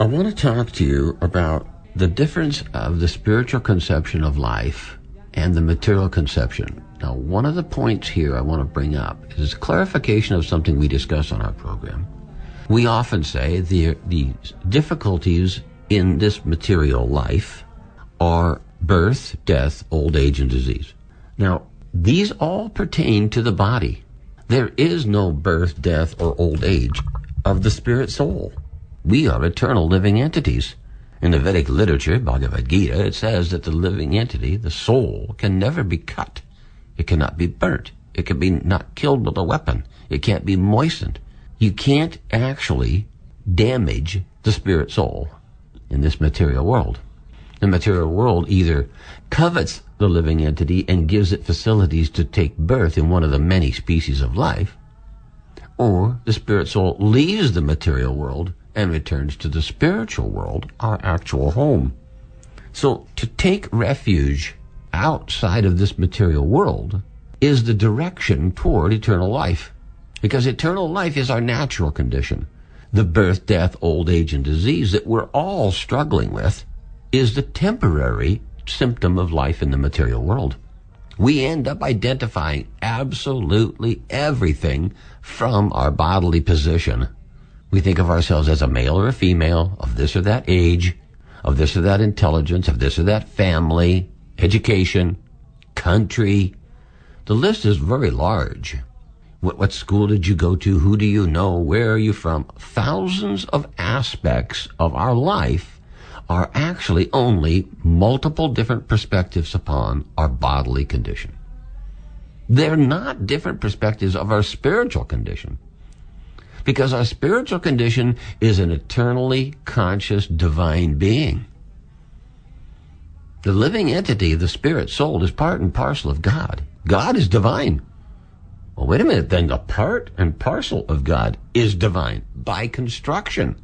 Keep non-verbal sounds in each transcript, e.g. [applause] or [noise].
I want to talk to you about the difference of the spiritual conception of life and the material conception. Now, one of the points here I want to bring up is clarification of something we discuss on our program. We often say the, the difficulties in this material life are birth, death, old age, and disease. Now, these all pertain to the body. There is no birth, death, or old age of the spirit soul. We are eternal living entities. In the Vedic literature, Bhagavad Gita, it says that the living entity, the soul, can never be cut. It cannot be burnt. It can be not killed with a weapon. It can't be moistened. You can't actually damage the spirit soul in this material world. The material world either covets the living entity and gives it facilities to take birth in one of the many species of life, or the spirit soul leaves the material world and returns to the spiritual world, our actual home. So to take refuge outside of this material world is the direction toward eternal life. Because eternal life is our natural condition. The birth, death, old age, and disease that we're all struggling with is the temporary symptom of life in the material world. We end up identifying absolutely everything from our bodily position we think of ourselves as a male or a female, of this or that age, of this or that intelligence, of this or that family, education, country. The list is very large. What, what school did you go to? Who do you know? Where are you from? Thousands of aspects of our life are actually only multiple different perspectives upon our bodily condition. They're not different perspectives of our spiritual condition. Because our spiritual condition is an eternally conscious divine being. The living entity, the spirit soul, is part and parcel of God. God is divine. Well, wait a minute, then the part and parcel of God is divine by construction,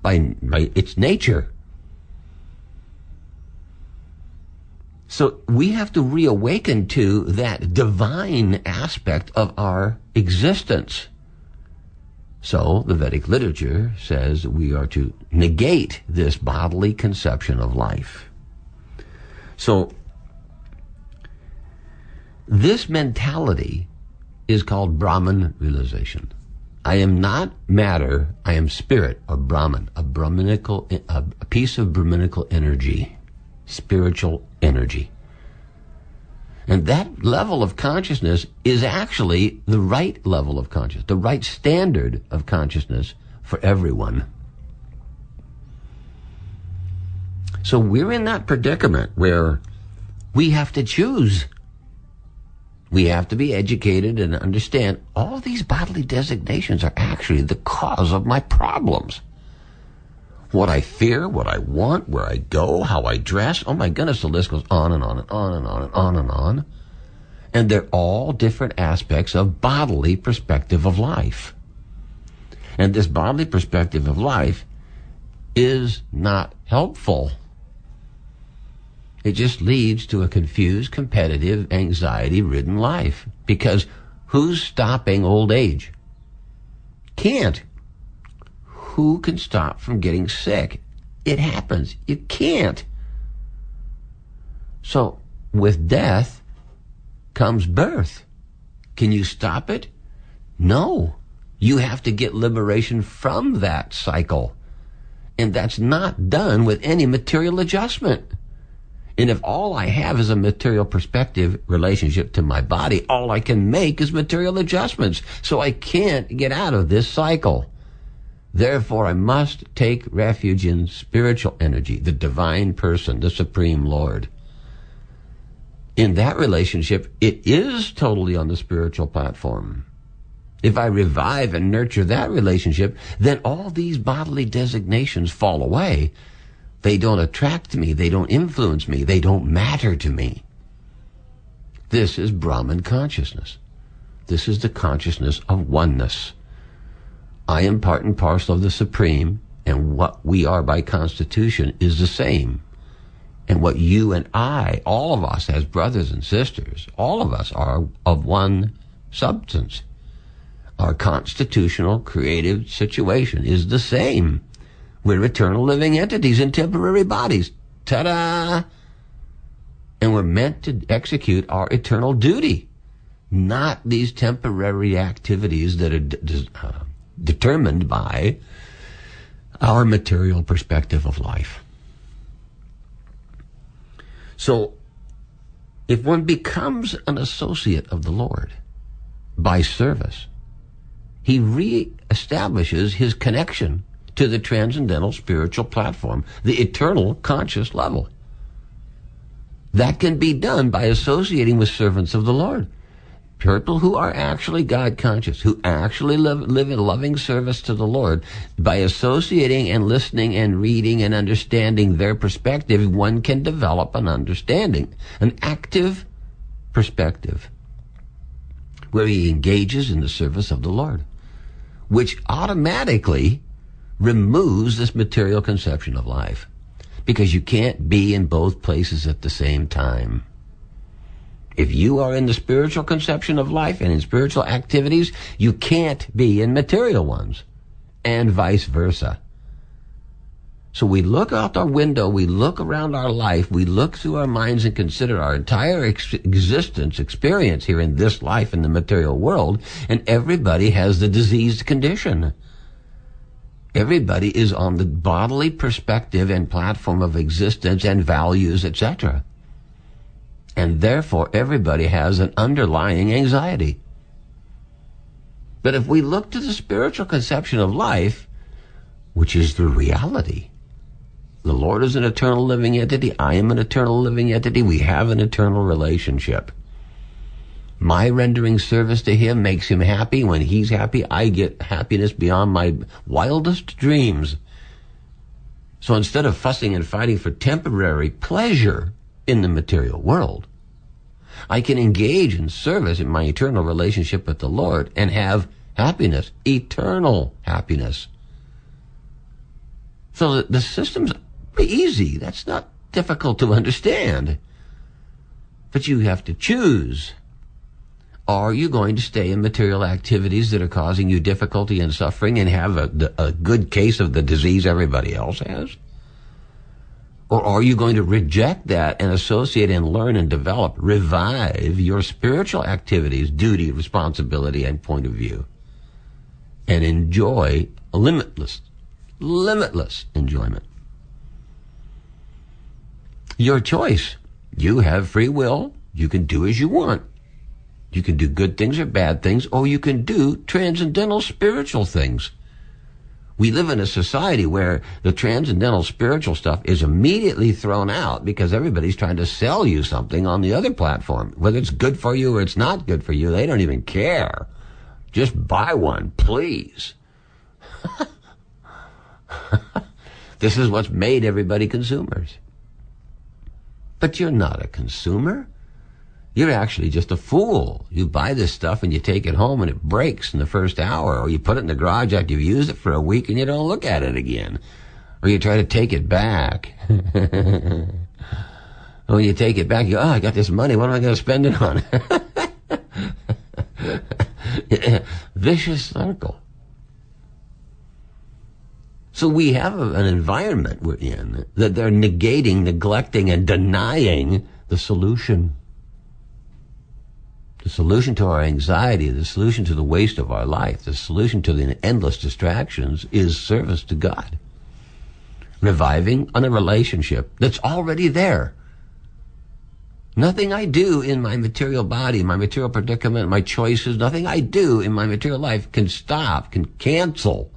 by, by its nature. So we have to reawaken to that divine aspect of our existence. So the Vedic literature says we are to negate this bodily conception of life. So this mentality is called Brahman realization. I am not matter, I am spirit, or Brahman, a Brahminical, a piece of Brahminical energy, spiritual energy. And that level of consciousness is actually the right level of consciousness, the right standard of consciousness for everyone. So we're in that predicament where we have to choose. We have to be educated and understand all these bodily designations are actually the cause of my problems what I fear, what I want, where I go, how I dress. Oh my goodness, the list goes on and on and on and on and on and on. And they're all different aspects of bodily perspective of life. And this bodily perspective of life is not helpful. It just leads to a confused, competitive, anxiety ridden life. Because who's stopping old age? Can't who can stop from getting sick? It happens. You can't. So, with death comes birth. Can you stop it? No. You have to get liberation from that cycle. And that's not done with any material adjustment. And if all I have is a material perspective relationship to my body, all I can make is material adjustments. So I can't get out of this cycle. Therefore, I must take refuge in spiritual energy, the divine person, the supreme Lord. In that relationship, it is totally on the spiritual platform. If I revive and nurture that relationship, then all these bodily designations fall away They don't attract me. They don't influence me. They don't matter to me. This is Brahman consciousness. This is the consciousness of oneness. I am part and parcel of the Supreme, and what we are by constitution is the same. And what you and I, all of us as brothers and sisters, all of us are of one substance. Our constitutional creative situation is the same. We're eternal living entities in temporary bodies. Ta-da! And we're meant to execute our eternal duty, not these temporary activities that are uh, determined by our material perspective of life. So, if one becomes an associate of the Lord by service, he re-establishes his connection to the transcendental spiritual platform, the eternal conscious level. That can be done by associating with servants of the Lord people who are actually God conscious, who actually live, live in loving service to the Lord, by associating and listening and reading and understanding their perspective, one can develop an understanding, an active perspective, where he engages in the service of the Lord, which automatically removes this material conception of life. Because you can't be in both places at the same time. If you are in the spiritual conception of life and in spiritual activities, you can't be in material ones, and vice versa. So we look out our window, we look around our life, we look through our minds and consider our entire ex- existence, experience here in this life in the material world, and everybody has the diseased condition. Everybody is on the bodily perspective and platform of existence and values, etc and therefore everybody has an underlying anxiety. But if we look to the spiritual conception of life, which is the reality, the Lord is an eternal living entity, I am an eternal living entity, we have an eternal relationship. My rendering service to Him makes Him happy. When He's happy, I get happiness beyond my wildest dreams. So instead of fussing and fighting for temporary pleasure, in the material world. I can engage in service in my eternal relationship with the Lord and have happiness, eternal happiness. So the, the system's easy. That's not difficult to understand. But you have to choose. Are you going to stay in material activities that are causing you difficulty and suffering and have a, a good case of the disease everybody else has? Or are you going to reject that and associate and learn and develop, revive your spiritual activities, duty, responsibility, and point of view? And enjoy limitless, limitless enjoyment. Your choice. You have free will. You can do as you want. You can do good things or bad things, or you can do transcendental spiritual things we live in a society where the transcendental spiritual stuff is immediately thrown out because everybody's trying to sell you something on the other platform. Whether it's good for you or it's not good for you, they don't even care. Just buy one, please. [laughs] this is what's made everybody consumers. But you're not a consumer. You're actually just a fool. You buy this stuff and you take it home and it breaks in the first hour, or you put it in the garage after you've used it for a week and you don't look at it again. Or you try to take it back. [laughs] when you take it back, you go, oh, I got this money. What am I going to spend it on? [laughs] Vicious circle. So we have an environment we're in that they're negating, neglecting, and denying the solution. The solution to our anxiety, the solution to the waste of our life, the solution to the endless distractions is service to God. Reviving on a relationship that's already there. Nothing I do in my material body, my material predicament, my choices, nothing I do in my material life can stop, can cancel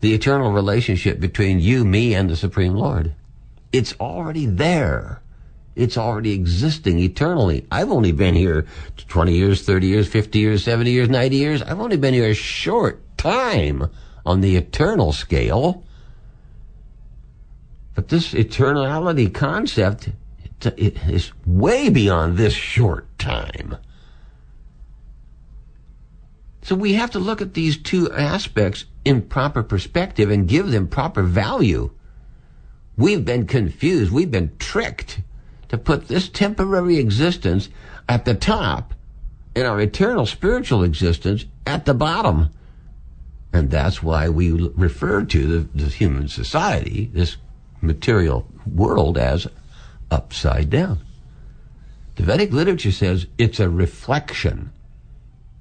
the eternal relationship between you, me, and the Supreme Lord. It's already there. It's already existing eternally. I've only been here 20 years, 30 years, 50 years, 70 years, 90 years. I've only been here a short time on the eternal scale. But this eternality concept is way beyond this short time. So we have to look at these two aspects in proper perspective and give them proper value. We've been confused. We've been tricked to put this temporary existence at the top and our eternal spiritual existence at the bottom. And that's why we refer to the, the human society, this material world, as upside down. The Vedic literature says it's a reflection.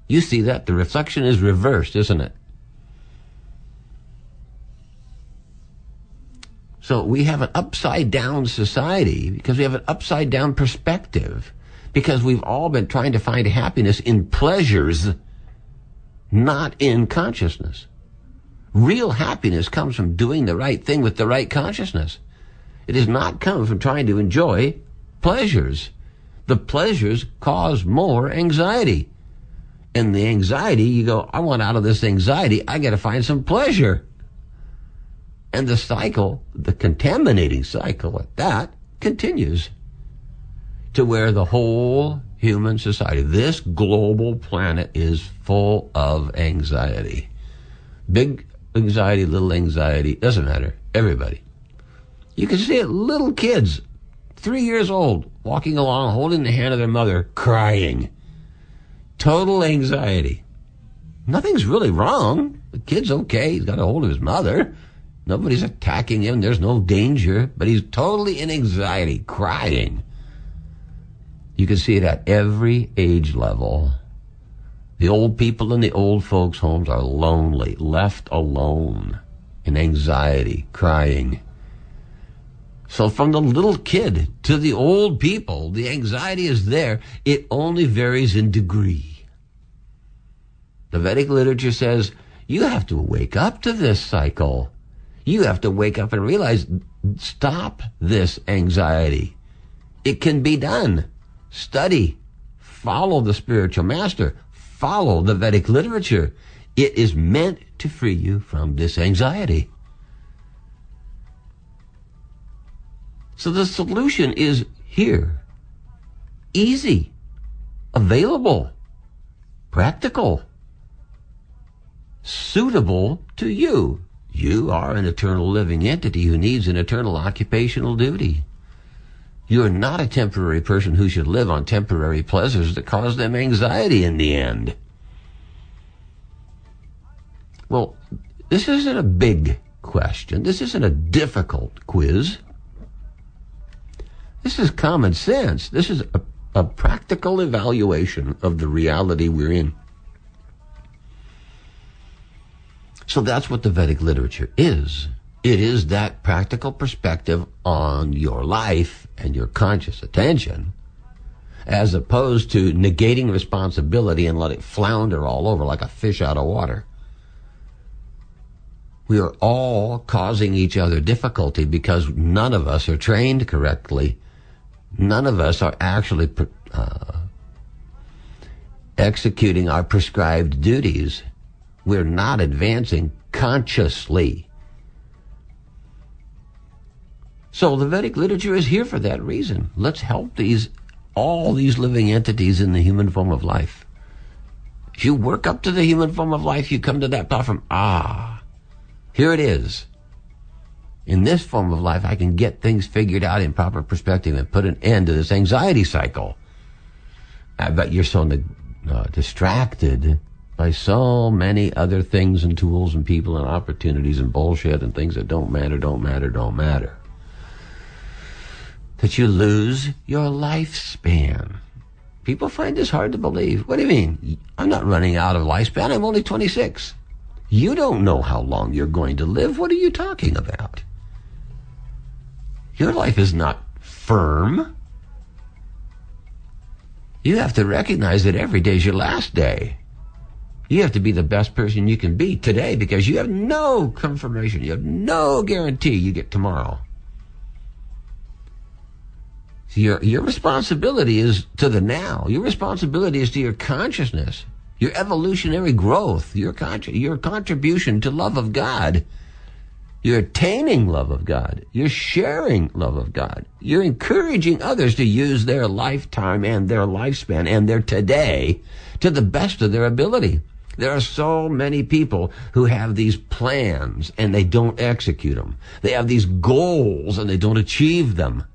You see that? The reflection is reversed, isn't it? So we have an upside down society because we have an upside down perspective because we've all been trying to find happiness in pleasures, not in consciousness. Real happiness comes from doing the right thing with the right consciousness. It does not come from trying to enjoy pleasures. The pleasures cause more anxiety. And the anxiety, you go, I want out of this anxiety. I got to find some pleasure. And the cycle, the contaminating cycle at that, continues to where the whole human society, this global planet is full of anxiety. Big anxiety, little anxiety, doesn't matter. Everybody. You can see it, little kids, three years old, walking along, holding the hand of their mother, crying. Total anxiety. Nothing's really wrong. The kid's okay. He's got a hold of his mother. Nobody's attacking him. There's no danger, but he's totally in anxiety, crying. You can see it at every age level. The old people in the old folks' homes are lonely, left alone, in anxiety, crying. So from the little kid to the old people, the anxiety is there. It only varies in degree. The Vedic literature says you have to wake up to this cycle. You have to wake up and realize, stop this anxiety. It can be done. Study. Follow the spiritual master. Follow the Vedic literature. It is meant to free you from this anxiety. So the solution is here. Easy. Available. Practical. Suitable to you. You are an eternal living entity who needs an eternal occupational duty. You are not a temporary person who should live on temporary pleasures that cause them anxiety in the end. Well, this isn't a big question. This isn't a difficult quiz. This is common sense. This is a, a practical evaluation of the reality we're in. So that's what the Vedic literature is. It is that practical perspective on your life and your conscious attention, as opposed to negating responsibility and let it flounder all over like a fish out of water. We are all causing each other difficulty because none of us are trained correctly. None of us are actually uh, executing our prescribed duties we're not advancing consciously. So the Vedic literature is here for that reason. Let's help these all these living entities in the human form of life. If you work up to the human form of life, you come to that platform. Ah, here it is. In this form of life, I can get things figured out in proper perspective and put an end to this anxiety cycle. I bet you're so uh, distracted by so many other things and tools and people and opportunities and bullshit and things that don't matter, don't matter, don't matter. That you lose your lifespan. People find this hard to believe. What do you mean? I'm not running out of lifespan. I'm only 26. You don't know how long you're going to live. What are you talking about? Your life is not firm. You have to recognize that every day is your last day. You have to be the best person you can be today because you have no confirmation. You have no guarantee you get tomorrow. So your, your responsibility is to the now. Your responsibility is to your consciousness, your evolutionary growth, your, con- your contribution to love of God You're attaining love of God. You're sharing love of God. You're encouraging others to use their lifetime and their lifespan and their today to the best of their ability. There are so many people who have these plans and they don't execute them. They have these goals and they don't achieve them.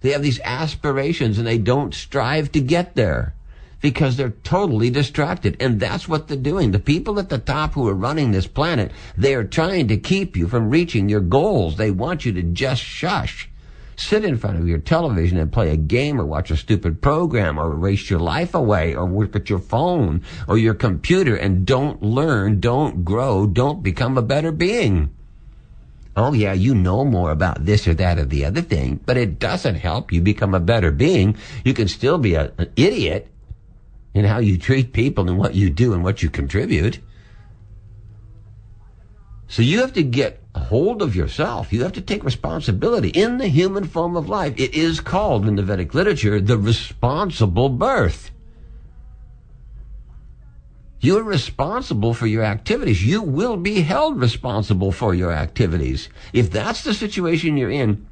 They have these aspirations and they don't strive to get there because they're totally distracted. And that's what they're doing. The people at the top who are running this planet, they are trying to keep you from reaching your goals. They want you to just shush. Sit in front of your television and play a game or watch a stupid program or waste your life away or work at your phone or your computer and don't learn, don't grow, don't become a better being. Oh yeah, you know more about this or that or the other thing, but it doesn't help you become a better being. You can still be a, an idiot in how you treat people and what you do and what you contribute. So you have to get hold of yourself. You have to take responsibility in the human form of life. It is called in the Vedic literature the responsible birth. You're responsible for your activities. You will be held responsible for your activities. If that's the situation you're in,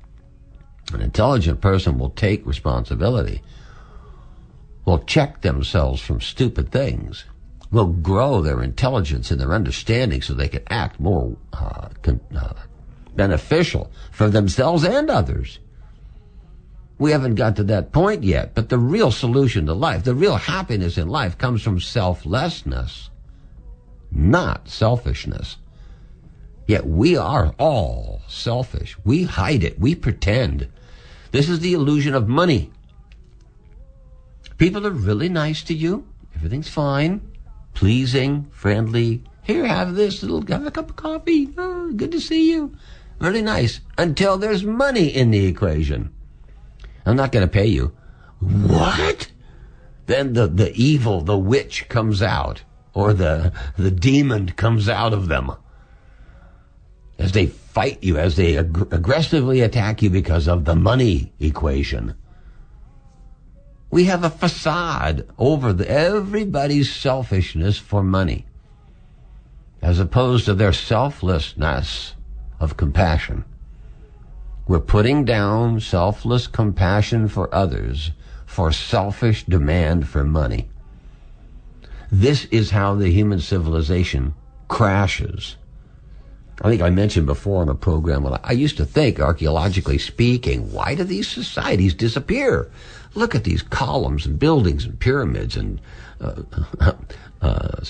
an intelligent person will take responsibility will check themselves from stupid things, will grow their intelligence and their understanding so they can act more uh, con- uh, beneficial for themselves and others. We haven't got to that point yet, but the real solution to life, the real happiness in life comes from selflessness, not selfishness. Yet we are all selfish. We hide it. We pretend. This is the illusion of money. People are really nice to you. Everything's fine. Pleasing, friendly. Here, have this little, have a cup of coffee. Oh, good to see you. Really nice. Until there's money in the equation. I'm not going to pay you. What? Then the, the evil, the witch comes out. Or the, the demon comes out of them. As they fight you, as they ag- aggressively attack you because of the money equation. We have a facade over the, everybody's selfishness for money, as opposed to their selflessness of compassion. We're putting down selfless compassion for others for selfish demand for money. This is how the human civilization crashes. I think I mentioned before on a program, I used to think, archaeologically speaking, why do these societies disappear? Look at these columns and buildings and pyramids and uh, uh,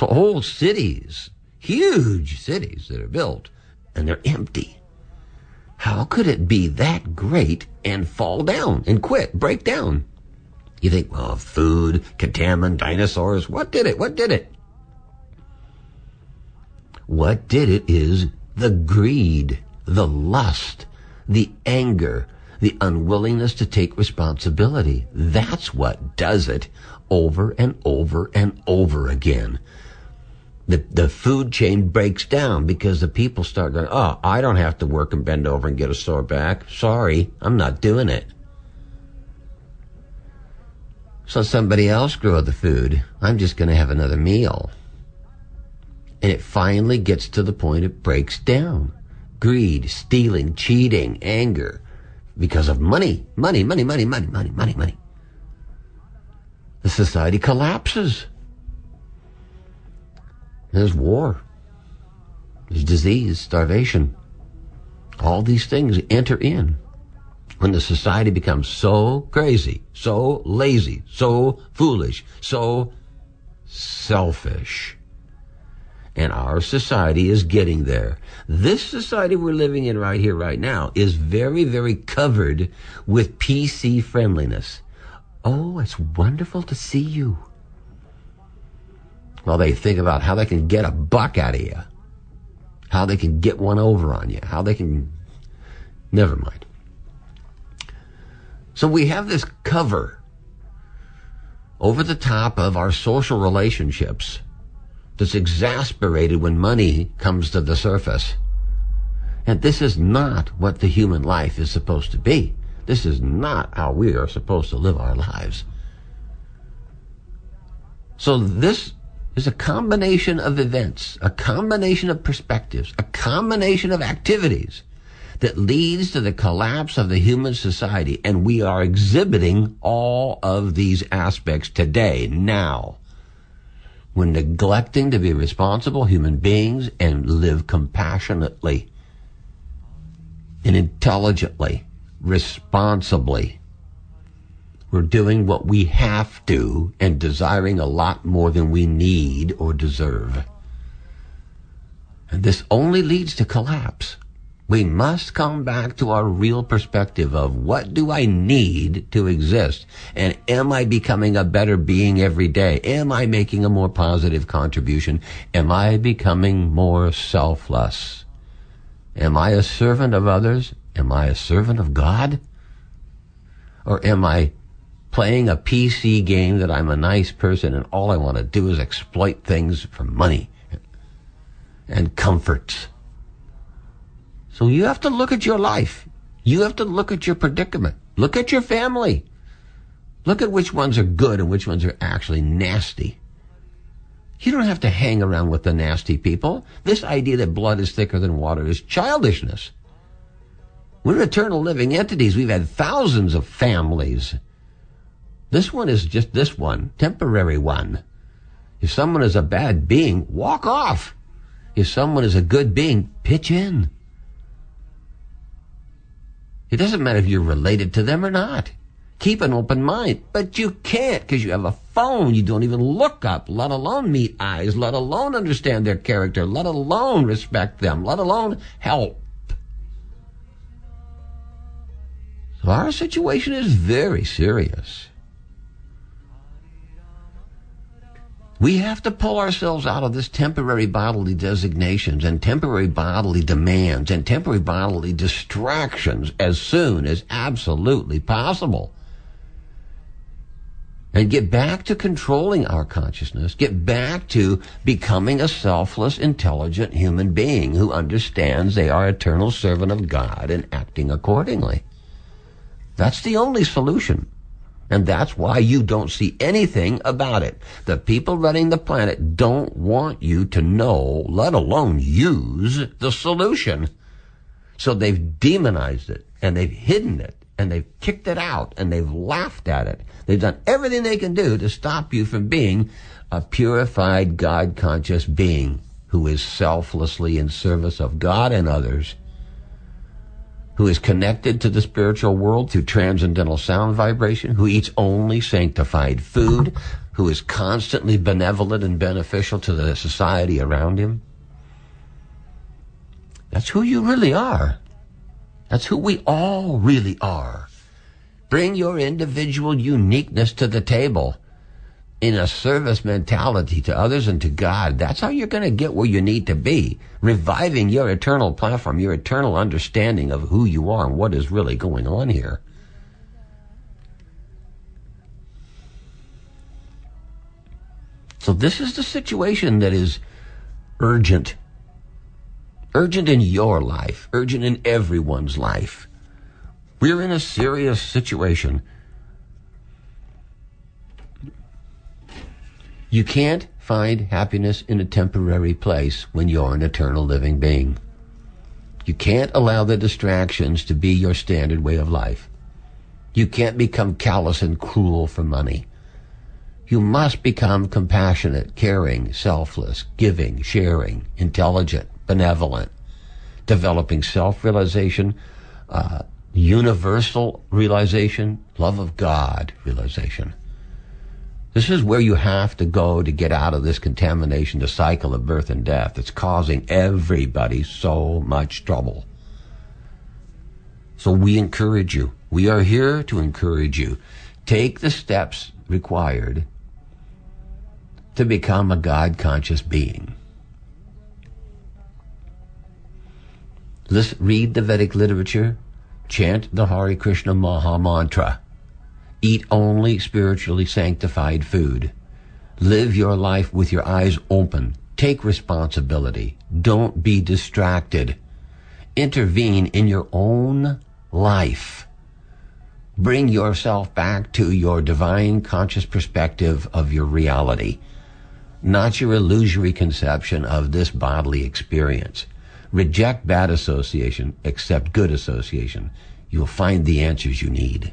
whole cities, huge cities that are built, and they're empty. How could it be that great and fall down and quit, break down? You think, well, food, contaminant, dinosaurs, what did it? What did it? What did it is the greed, the lust, the anger, the unwillingness to take responsibility. That's what does it over and over and over again. The, the food chain breaks down because the people start going, oh, I don't have to work and bend over and get a sore back. Sorry, I'm not doing it. So somebody else grow the food. I'm just going to have another meal. And it finally gets to the point it breaks down. Greed, stealing, cheating, anger, because of money, money, money, money, money, money, money, money. The society collapses. There's war. There's disease, starvation. All these things enter in when the society becomes so crazy, so lazy, so foolish, so selfish and our society is getting there. This society we're living in right here, right now, is very, very covered with PC friendliness. Oh, it's wonderful to see you. Well, they think about how they can get a buck out of you, how they can get one over on you, how they can. Never mind. So we have this cover over the top of our social relationships that's exasperated when money comes to the surface. And this is not what the human life is supposed to be. This is not how we are supposed to live our lives. So this is a combination of events, a combination of perspectives, a combination of activities that leads to the collapse of the human society. And we are exhibiting all of these aspects today, now. We're neglecting to be responsible human beings and live compassionately and intelligently, responsibly. We're doing what we have to and desiring a lot more than we need or deserve. And this only leads to collapse. We must come back to our real perspective of what do I need to exist? And am I becoming a better being every day? Am I making a more positive contribution? Am I becoming more selfless? Am I a servant of others? Am I a servant of God? Or am I playing a PC game that I'm a nice person and all I want to do is exploit things for money and comforts. So you have to look at your life. You have to look at your predicament. Look at your family. Look at which ones are good and which ones are actually nasty. You don't have to hang around with the nasty people. This idea that blood is thicker than water is childishness. We're eternal living entities. We've had thousands of families this one is just this one, temporary one. If someone is a bad being, walk off. If someone is a good being, pitch in. It doesn't matter if you're related to them or not. Keep an open mind. But you can't because you have a phone. You don't even look up, let alone meet eyes, let alone understand their character, let alone respect them, let alone help. So our situation is very serious. We have to pull ourselves out of this temporary bodily designations and temporary bodily demands and temporary bodily distractions as soon as absolutely possible. And get back to controlling our consciousness, get back to becoming a selfless, intelligent human being who understands they are eternal servant of God and acting accordingly. That's the only solution. And that's why you don't see anything about it. The people running the planet don't want you to know, let alone use the solution. So they've demonized it and they've hidden it and they've kicked it out and they've laughed at it. They've done everything they can do to stop you from being a purified God conscious being who is selflessly in service of God and others who is connected to the spiritual world through transcendental sound vibration, who eats only sanctified food, who is constantly benevolent and beneficial to the society around him. That's who you really are. That's who we all really are. Bring your individual uniqueness to the table in a service mentality to others and to God, that's how you're going to get where you need to be. Reviving your eternal platform, your eternal understanding of who you are and what is really going on here. So this is the situation that is urgent. Urgent in your life, urgent in everyone's life. We're in a serious situation You can't find happiness in a temporary place when you're an eternal living being. You can't allow the distractions to be your standard way of life. You can't become callous and cruel for money. You must become compassionate, caring, selfless, giving, sharing, intelligent, benevolent, developing self-realization, uh, universal realization, love of God realization. This is where you have to go to get out of this contamination, the cycle of birth and death that's causing everybody so much trouble. So we encourage you. We are here to encourage you. Take the steps required to become a God conscious being. Let's read the Vedic literature, chant the Hare Krishna Maha Mantra. Eat only spiritually sanctified food. Live your life with your eyes open. Take responsibility. Don't be distracted. Intervene in your own life. Bring yourself back to your divine conscious perspective of your reality. not your illusory conception of this bodily experience. Reject bad association, accept good association. You'll find the answers you need.